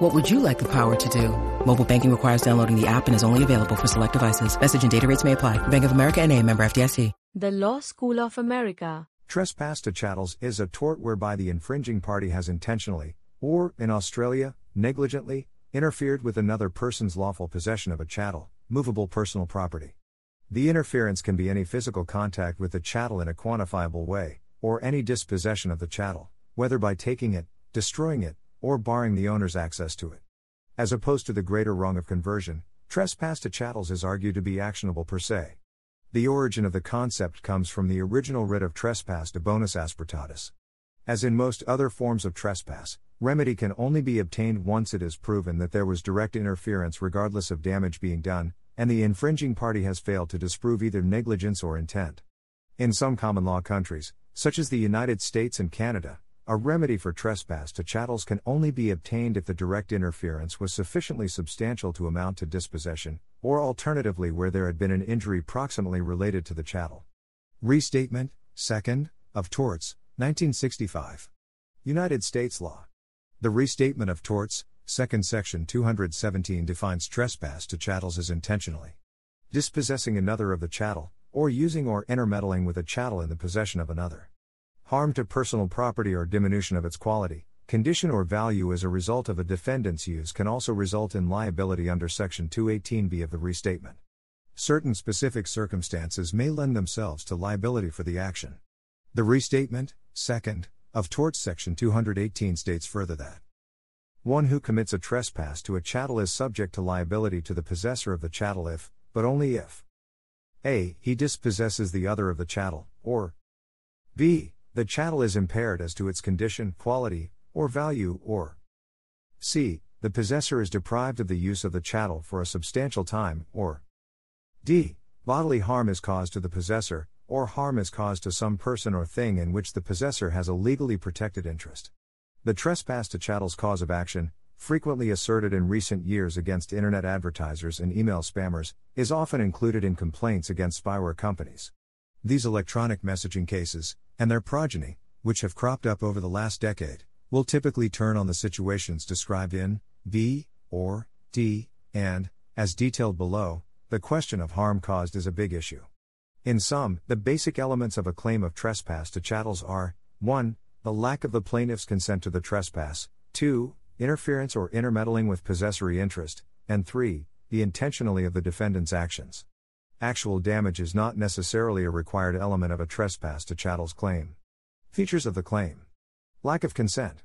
What would you like the power to do? Mobile banking requires downloading the app and is only available for select devices. Message and data rates may apply. Bank of America and a member FDIC. The Law School of America. Trespass to chattels is a tort whereby the infringing party has intentionally, or, in Australia, negligently, interfered with another person's lawful possession of a chattel, movable personal property. The interference can be any physical contact with the chattel in a quantifiable way, or any dispossession of the chattel, whether by taking it, destroying it, or barring the owner's access to it. As opposed to the greater wrong of conversion, trespass to chattels is argued to be actionable per se. The origin of the concept comes from the original writ of trespass de bonis asportatis. As in most other forms of trespass, remedy can only be obtained once it is proven that there was direct interference regardless of damage being done, and the infringing party has failed to disprove either negligence or intent. In some common law countries, such as the United States and Canada, a remedy for trespass to chattels can only be obtained if the direct interference was sufficiently substantial to amount to dispossession, or alternatively where there had been an injury proximately related to the chattel. Restatement, 2nd, of Torts, 1965. United States Law. The Restatement of Torts, 2nd Section 217 defines trespass to chattels as intentionally dispossessing another of the chattel, or using or intermeddling with a chattel in the possession of another harm to personal property or diminution of its quality, condition or value as a result of a defendant's use can also result in liability under Section 218b of the restatement. Certain specific circumstances may lend themselves to liability for the action. The restatement, second, of Torts Section 218 states further that one who commits a trespass to a chattel is subject to liability to the possessor of the chattel if, but only if a. He dispossesses the other of the chattel, or b. The chattel is impaired as to its condition, quality, or value, or c. The possessor is deprived of the use of the chattel for a substantial time, or d. Bodily harm is caused to the possessor, or harm is caused to some person or thing in which the possessor has a legally protected interest. The trespass to chattels cause of action, frequently asserted in recent years against internet advertisers and email spammers, is often included in complaints against spyware companies. These electronic messaging cases, and their progeny, which have cropped up over the last decade, will typically turn on the situations described in B, or D, and, as detailed below, the question of harm caused is a big issue. In sum, the basic elements of a claim of trespass to chattels are 1. The lack of the plaintiff's consent to the trespass, 2. Interference or intermeddling with possessory interest, and 3. The intentionally of the defendant's actions. Actual damage is not necessarily a required element of a trespass to chattels claim. Features of the claim Lack of consent.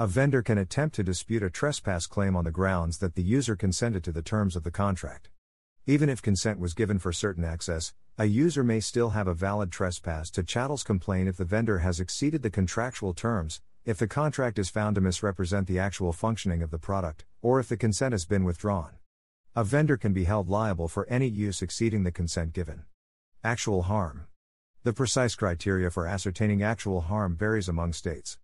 A vendor can attempt to dispute a trespass claim on the grounds that the user consented to the terms of the contract. Even if consent was given for certain access, a user may still have a valid trespass to chattels complaint if the vendor has exceeded the contractual terms, if the contract is found to misrepresent the actual functioning of the product, or if the consent has been withdrawn. A vendor can be held liable for any use exceeding the consent given. Actual harm. The precise criteria for ascertaining actual harm varies among states.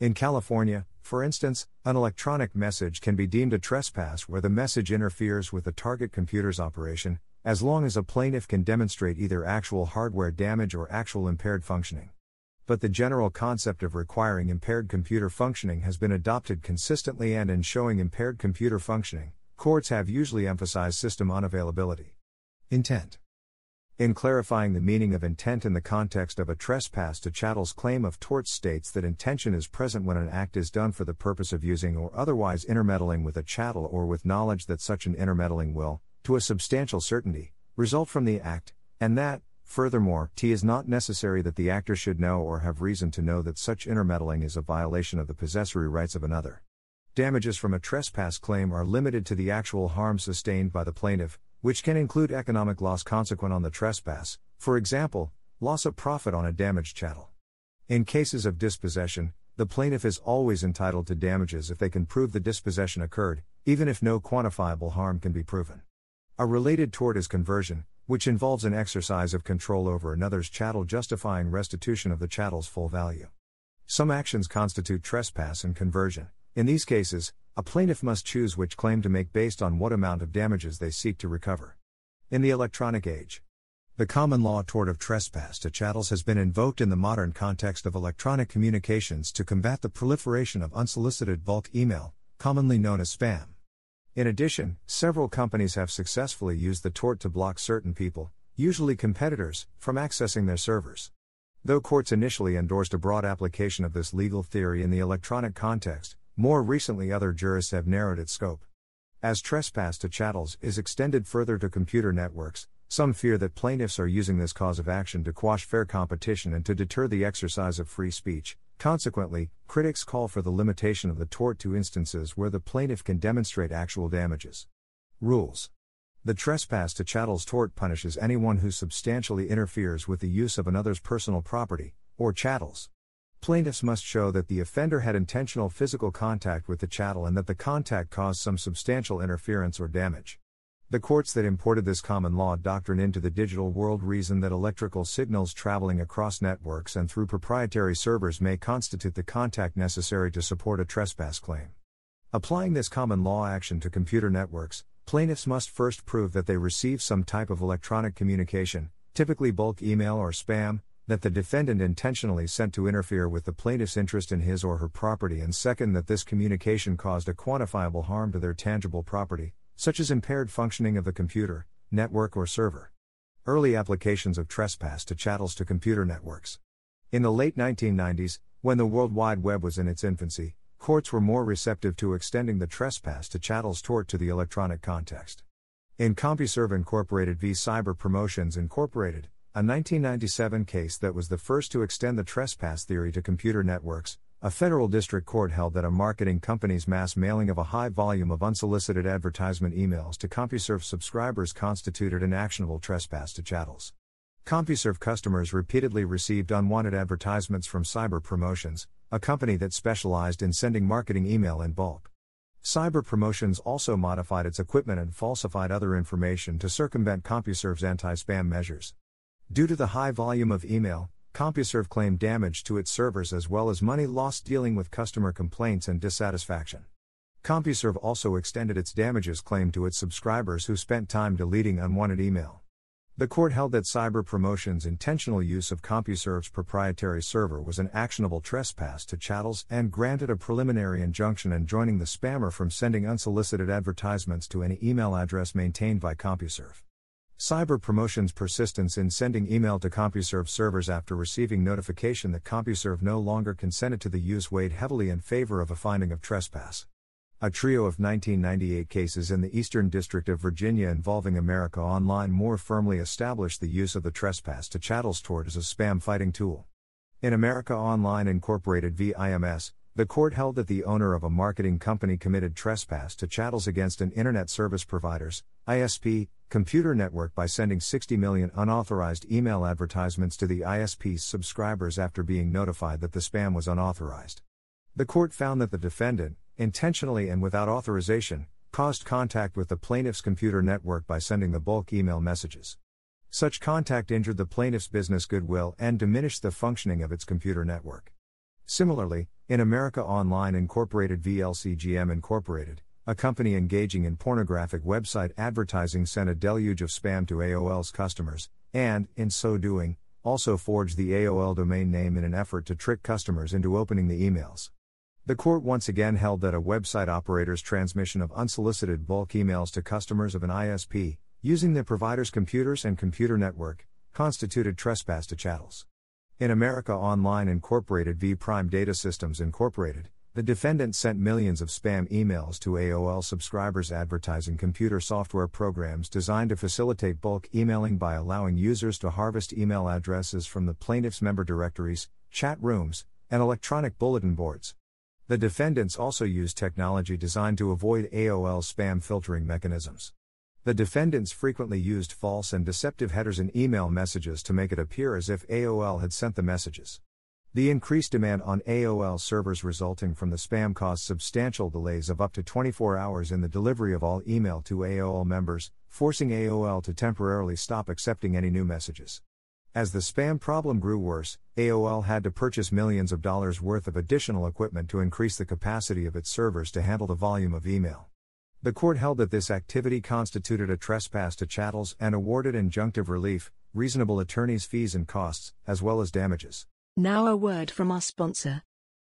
In California, for instance, an electronic message can be deemed a trespass where the message interferes with the target computer's operation, as long as a plaintiff can demonstrate either actual hardware damage or actual impaired functioning. But the general concept of requiring impaired computer functioning has been adopted consistently, and in showing impaired computer functioning, Courts have usually emphasized system unavailability. Intent. In clarifying the meaning of intent in the context of a trespass to chattels claim of torts states that intention is present when an act is done for the purpose of using or otherwise intermeddling with a chattel or with knowledge that such an intermeddling will, to a substantial certainty, result from the act, and that, furthermore, t is not necessary that the actor should know or have reason to know that such intermeddling is a violation of the possessory rights of another. Damages from a trespass claim are limited to the actual harm sustained by the plaintiff, which can include economic loss consequent on the trespass, for example, loss of profit on a damaged chattel. In cases of dispossession, the plaintiff is always entitled to damages if they can prove the dispossession occurred, even if no quantifiable harm can be proven. A related tort is conversion, which involves an exercise of control over another's chattel justifying restitution of the chattel's full value. Some actions constitute trespass and conversion. In these cases, a plaintiff must choose which claim to make based on what amount of damages they seek to recover. In the electronic age, the common law tort of trespass to chattels has been invoked in the modern context of electronic communications to combat the proliferation of unsolicited bulk email, commonly known as spam. In addition, several companies have successfully used the tort to block certain people, usually competitors, from accessing their servers. Though courts initially endorsed a broad application of this legal theory in the electronic context, more recently other jurists have narrowed its scope. As trespass to chattels is extended further to computer networks, some fear that plaintiffs are using this cause of action to quash fair competition and to deter the exercise of free speech. Consequently, critics call for the limitation of the tort to instances where the plaintiff can demonstrate actual damages. Rules The trespass to chattels tort punishes anyone who substantially interferes with the use of another's personal property, or chattels. Plaintiffs must show that the offender had intentional physical contact with the chattel and that the contact caused some substantial interference or damage. The courts that imported this common law doctrine into the digital world reason that electrical signals traveling across networks and through proprietary servers may constitute the contact necessary to support a trespass claim. Applying this common law action to computer networks, plaintiffs must first prove that they receive some type of electronic communication, typically bulk email or spam, that the defendant intentionally sent to interfere with the plaintiff's interest in his or her property, and second, that this communication caused a quantifiable harm to their tangible property, such as impaired functioning of the computer, network, or server. Early applications of trespass to chattels to computer networks. In the late 1990s, when the World Wide Web was in its infancy, courts were more receptive to extending the trespass to chattels tort to the electronic context. In CompuServe Incorporated v. Cyber Promotions Incorporated, a 1997 case that was the first to extend the trespass theory to computer networks, a federal district court held that a marketing company's mass mailing of a high volume of unsolicited advertisement emails to CompuServe subscribers constituted an actionable trespass to chattels. CompuServe customers repeatedly received unwanted advertisements from Cyber Promotions, a company that specialized in sending marketing email in bulk. Cyber Promotions also modified its equipment and falsified other information to circumvent CompuServe's anti spam measures. Due to the high volume of email, CompuServe claimed damage to its servers as well as money lost dealing with customer complaints and dissatisfaction. CompuServe also extended its damages claim to its subscribers who spent time deleting unwanted email. The court held that Cyber Promotions' intentional use of CompuServe's proprietary server was an actionable trespass to chattels and granted a preliminary injunction enjoining the spammer from sending unsolicited advertisements to any email address maintained by CompuServe. Cyber Promotion's persistence in sending email to CompuServe servers after receiving notification that CompuServe no longer consented to the use weighed heavily in favor of a finding of trespass. A trio of 1998 cases in the Eastern District of Virginia involving America Online more firmly established the use of the trespass to chattels tort as a spam fighting tool. In America Online Incorporated v. IMS, the court held that the owner of a marketing company committed trespass to chattels against an Internet Service Provider's ISP computer network by sending 60 million unauthorized email advertisements to the ISP's subscribers after being notified that the spam was unauthorized. The court found that the defendant, intentionally and without authorization, caused contact with the plaintiff's computer network by sending the bulk email messages. Such contact injured the plaintiff's business goodwill and diminished the functioning of its computer network. Similarly, in America Online Incorporated v. LCGM Incorporated, a company engaging in pornographic website advertising sent a deluge of spam to AOL's customers, and, in so doing, also forged the AOL domain name in an effort to trick customers into opening the emails. The court once again held that a website operator's transmission of unsolicited bulk emails to customers of an ISP, using the provider's computers and computer network, constituted trespass to chattels. In America Online Incorporated v. Prime Data Systems Incorporated, the defendant sent millions of spam emails to AOL subscribers advertising computer software programs designed to facilitate bulk emailing by allowing users to harvest email addresses from the plaintiff's member directories, chat rooms, and electronic bulletin boards. The defendants also used technology designed to avoid AOL's spam filtering mechanisms. The defendants frequently used false and deceptive headers in email messages to make it appear as if AOL had sent the messages. The increased demand on AOL servers resulting from the spam caused substantial delays of up to 24 hours in the delivery of all email to AOL members, forcing AOL to temporarily stop accepting any new messages. As the spam problem grew worse, AOL had to purchase millions of dollars worth of additional equipment to increase the capacity of its servers to handle the volume of email. The court held that this activity constituted a trespass to chattels and awarded injunctive relief, reasonable attorney's fees and costs, as well as damages. Now, a word from our sponsor.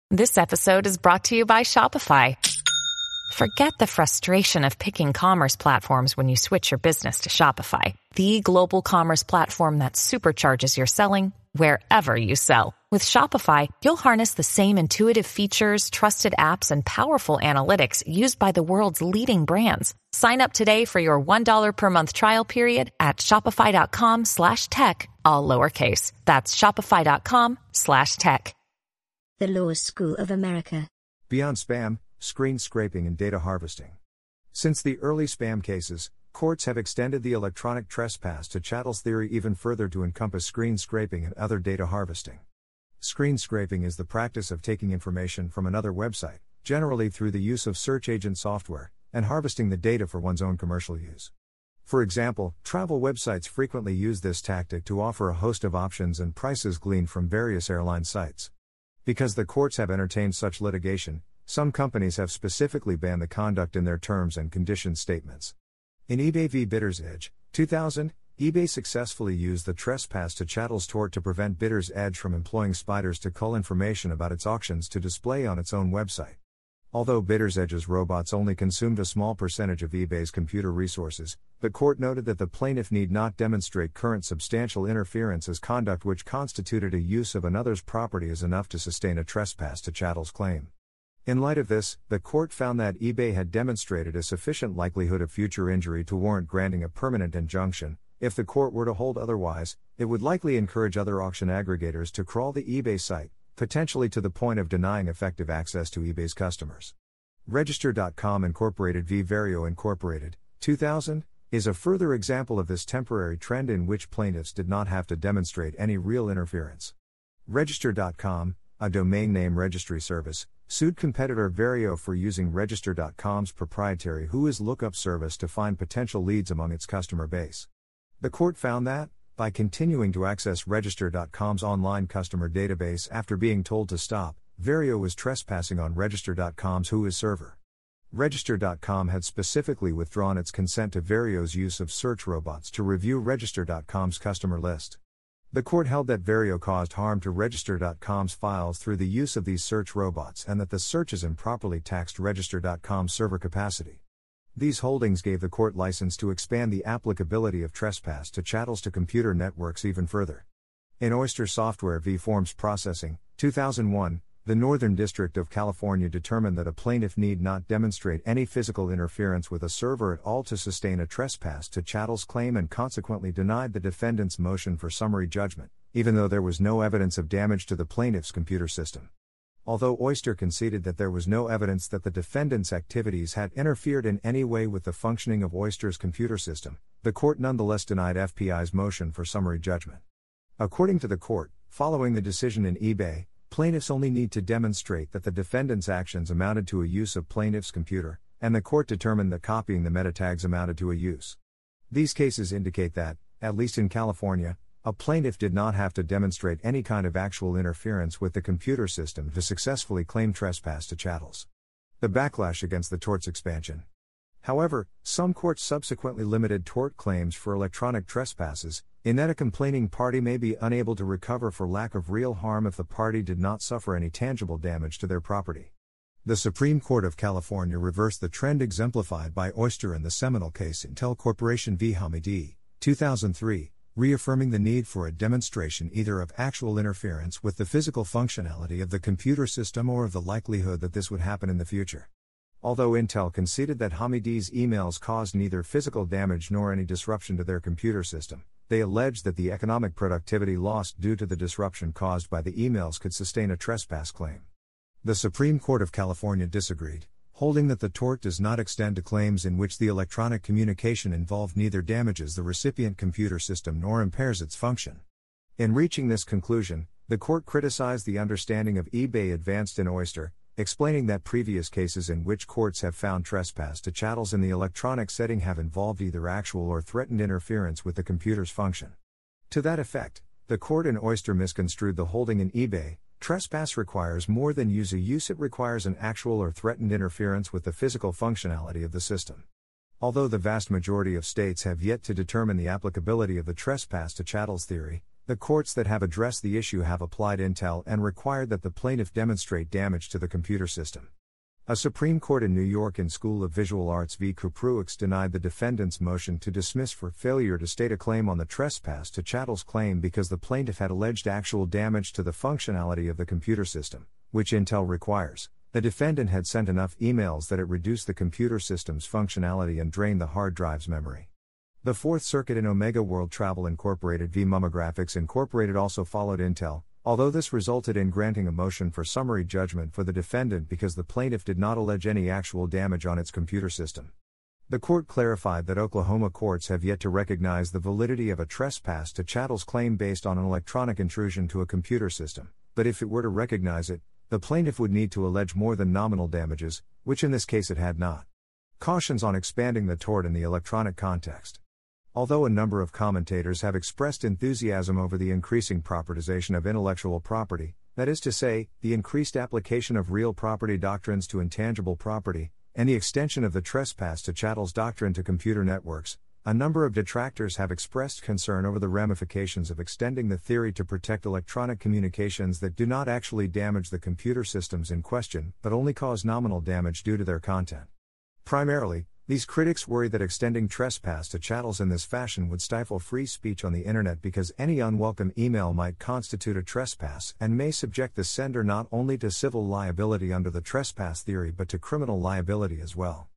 This episode is brought to you by Shopify. Forget the frustration of picking commerce platforms when you switch your business to Shopify, the global commerce platform that supercharges your selling wherever you sell. With Shopify, you'll harness the same intuitive features, trusted apps, and powerful analytics used by the world's leading brands. Sign up today for your $1 per month trial period at shopify.com slash tech, all lowercase. That's shopify.com slash tech. The Law School of America. Beyond spam, screen scraping, and data harvesting. Since the early spam cases, courts have extended the electronic trespass to chattels theory even further to encompass screen scraping and other data harvesting. Screen scraping is the practice of taking information from another website, generally through the use of search engine software, and harvesting the data for one's own commercial use. For example, travel websites frequently use this tactic to offer a host of options and prices gleaned from various airline sites. Because the courts have entertained such litigation, some companies have specifically banned the conduct in their terms and conditions statements. In eBay v. Bidders Edge, 2000, eBay successfully used the trespass to chattels tort to prevent Bidders Edge from employing spiders to cull information about its auctions to display on its own website. Although Bidders Edge's robots only consumed a small percentage of eBay's computer resources, the court noted that the plaintiff need not demonstrate current substantial interference as conduct which constituted a use of another's property is enough to sustain a trespass to chattels claim. In light of this, the court found that eBay had demonstrated a sufficient likelihood of future injury to warrant granting a permanent injunction, if the court were to hold otherwise, it would likely encourage other auction aggregators to crawl the eBay site, potentially to the point of denying effective access to eBay's customers. Register.com Incorporated v. Verio Incorporated, 2000, is a further example of this temporary trend in which plaintiffs did not have to demonstrate any real interference. Register.com, a domain name registry service, sued competitor Verio for using Register.com's proprietary Whois lookup service to find potential leads among its customer base. The court found that, by continuing to access Register.com's online customer database after being told to stop, Verio was trespassing on Register.com's Whois server. Register.com had specifically withdrawn its consent to Verio's use of search robots to review Register.com's customer list. The court held that Verio caused harm to Register.com's files through the use of these search robots and that the searches improperly taxed Register.com's server capacity. These holdings gave the court license to expand the applicability of trespass to chattels to computer networks even further. In Oyster Software v. Forms Processing, 2001, the Northern District of California determined that a plaintiff need not demonstrate any physical interference with a server at all to sustain a trespass to chattels claim and consequently denied the defendant's motion for summary judgment, even though there was no evidence of damage to the plaintiff's computer system. Although Oyster conceded that there was no evidence that the defendant's activities had interfered in any way with the functioning of Oyster's computer system, the court nonetheless denied FPI's motion for summary judgment. According to the court, following the decision in eBay, plaintiffs only need to demonstrate that the defendant's actions amounted to a use of plaintiff's computer, and the court determined that copying the meta tags amounted to a use. These cases indicate that, at least in California, a plaintiff did not have to demonstrate any kind of actual interference with the computer system to successfully claim trespass to chattels. The backlash against the tort's expansion. However, some courts subsequently limited tort claims for electronic trespasses, in that a complaining party may be unable to recover for lack of real harm if the party did not suffer any tangible damage to their property. The Supreme Court of California reversed the trend exemplified by Oyster in the seminal case Intel Corporation v. Hamidi, 2003, reaffirming the need for a demonstration either of actual interference with the physical functionality of the computer system or of the likelihood that this would happen in the future. Although Intel conceded that Hamidi's emails caused neither physical damage nor any disruption to their computer system, they alleged that the economic productivity lost due to the disruption caused by the emails could sustain a trespass claim. The Supreme Court of California disagreed, holding that the tort does not extend to claims in which the electronic communication involved neither damages the recipient computer system nor impairs its function. In reaching this conclusion, the court criticized the understanding of eBay advanced in Oyster, explaining that previous cases in which courts have found trespass to chattels in the electronic setting have involved either actual or threatened interference with the computer's function. To that effect, the court in Oyster misconstrued the holding in eBay. Trespass requires more than use a use, it requires an actual or threatened interference with the physical functionality of the system. Although the vast majority of states have yet to determine the applicability of the trespass to chattels theory, the courts that have addressed the issue have applied intel and required that the plaintiff demonstrate damage to the computer system. A Supreme Court in New York in School of Visual Arts v. Kuprewicz denied the defendant's motion to dismiss for failure to state a claim on the trespass to chattels claim because the plaintiff had alleged actual damage to the functionality of the computer system, which Intel requires. The defendant had sent enough emails that it reduced the computer system's functionality and drained the hard drive's memory. The Fourth Circuit in Omega World Travel Incorporated v. Mummagraphics Incorporated also followed Intel, although this resulted in granting a motion for summary judgment for the defendant because the plaintiff did not allege any actual damage on its computer system. The court clarified that Oklahoma courts have yet to recognize the validity of a trespass to chattels claim based on an electronic intrusion to a computer system, but if it were to recognize it, the plaintiff would need to allege more than nominal damages, which in this case it had not. Cautions on expanding the tort in the electronic context. Although a number of commentators have expressed enthusiasm over the increasing propertization of intellectual property, that is to say, the increased application of real property doctrines to intangible property, and the extension of the trespass to chattels doctrine to computer networks, a number of detractors have expressed concern over the ramifications of extending the theory to protect electronic communications that do not actually damage the computer systems in question, but only cause nominal damage due to their content. Primarily, these critics worry that extending trespass to chattels in this fashion would stifle free speech on the internet because any unwelcome email might constitute a trespass and may subject the sender not only to civil liability under the trespass theory but to criminal liability as well.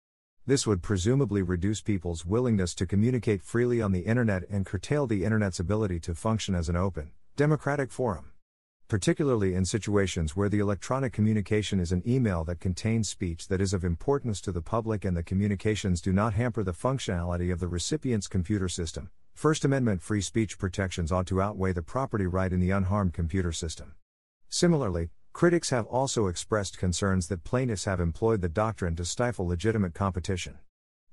This would presumably reduce people's willingness to communicate freely on the internet and curtail the internet's ability to function as an open, democratic forum particularly in situations where the electronic communication is an email that contains speech that is of importance to the public and the communications do not hamper the functionality of the recipient's computer system. First Amendment free speech protections ought to outweigh the property right in the unharmed computer system. Similarly, critics have also expressed concerns that plaintiffs have employed the doctrine to stifle legitimate competition.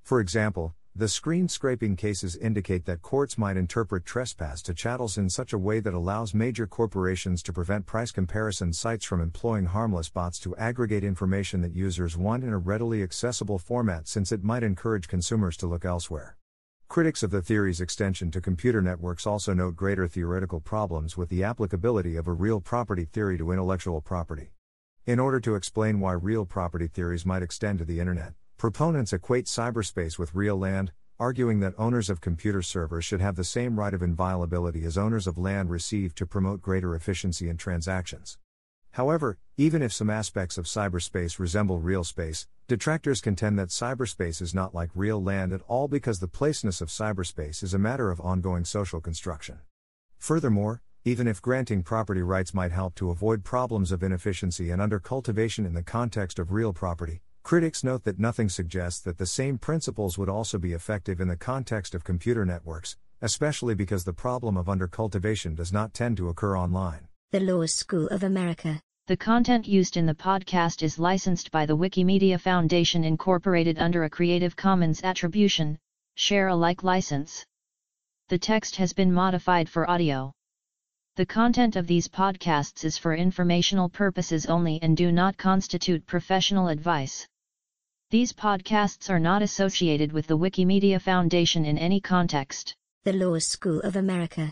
For example, the screen scraping cases indicate that courts might interpret trespass to chattels in such a way that allows major corporations to prevent price comparison sites from employing harmless bots to aggregate information that users want in a readily accessible format since it might encourage consumers to look elsewhere. Critics of the theory's extension to computer networks also note greater theoretical problems with the applicability of a real property theory to intellectual property. In order to explain why real property theories might extend to the Internet, Proponents equate cyberspace with real land, arguing that owners of computer servers should have the same right of inviolability as owners of land receive to promote greater efficiency in transactions. However, even if some aspects of cyberspace resemble real space, detractors contend that cyberspace is not like real land at all because the placeness of cyberspace is a matter of ongoing social construction. Furthermore, even if granting property rights might help to avoid problems of inefficiency and undercultivation in the context of real property, Critics note that nothing suggests that the same principles would also be effective in the context of computer networks, especially because the problem of undercultivation does not tend to occur online. The Law School of America. The content used in the podcast is licensed by the Wikimedia Foundation Incorporated under a Creative Commons Attribution, Share Alike license. The text has been modified for audio. The content of these podcasts is for informational purposes only and do not constitute professional advice. These podcasts are not associated with the Wikimedia Foundation in any context. The Law School of America.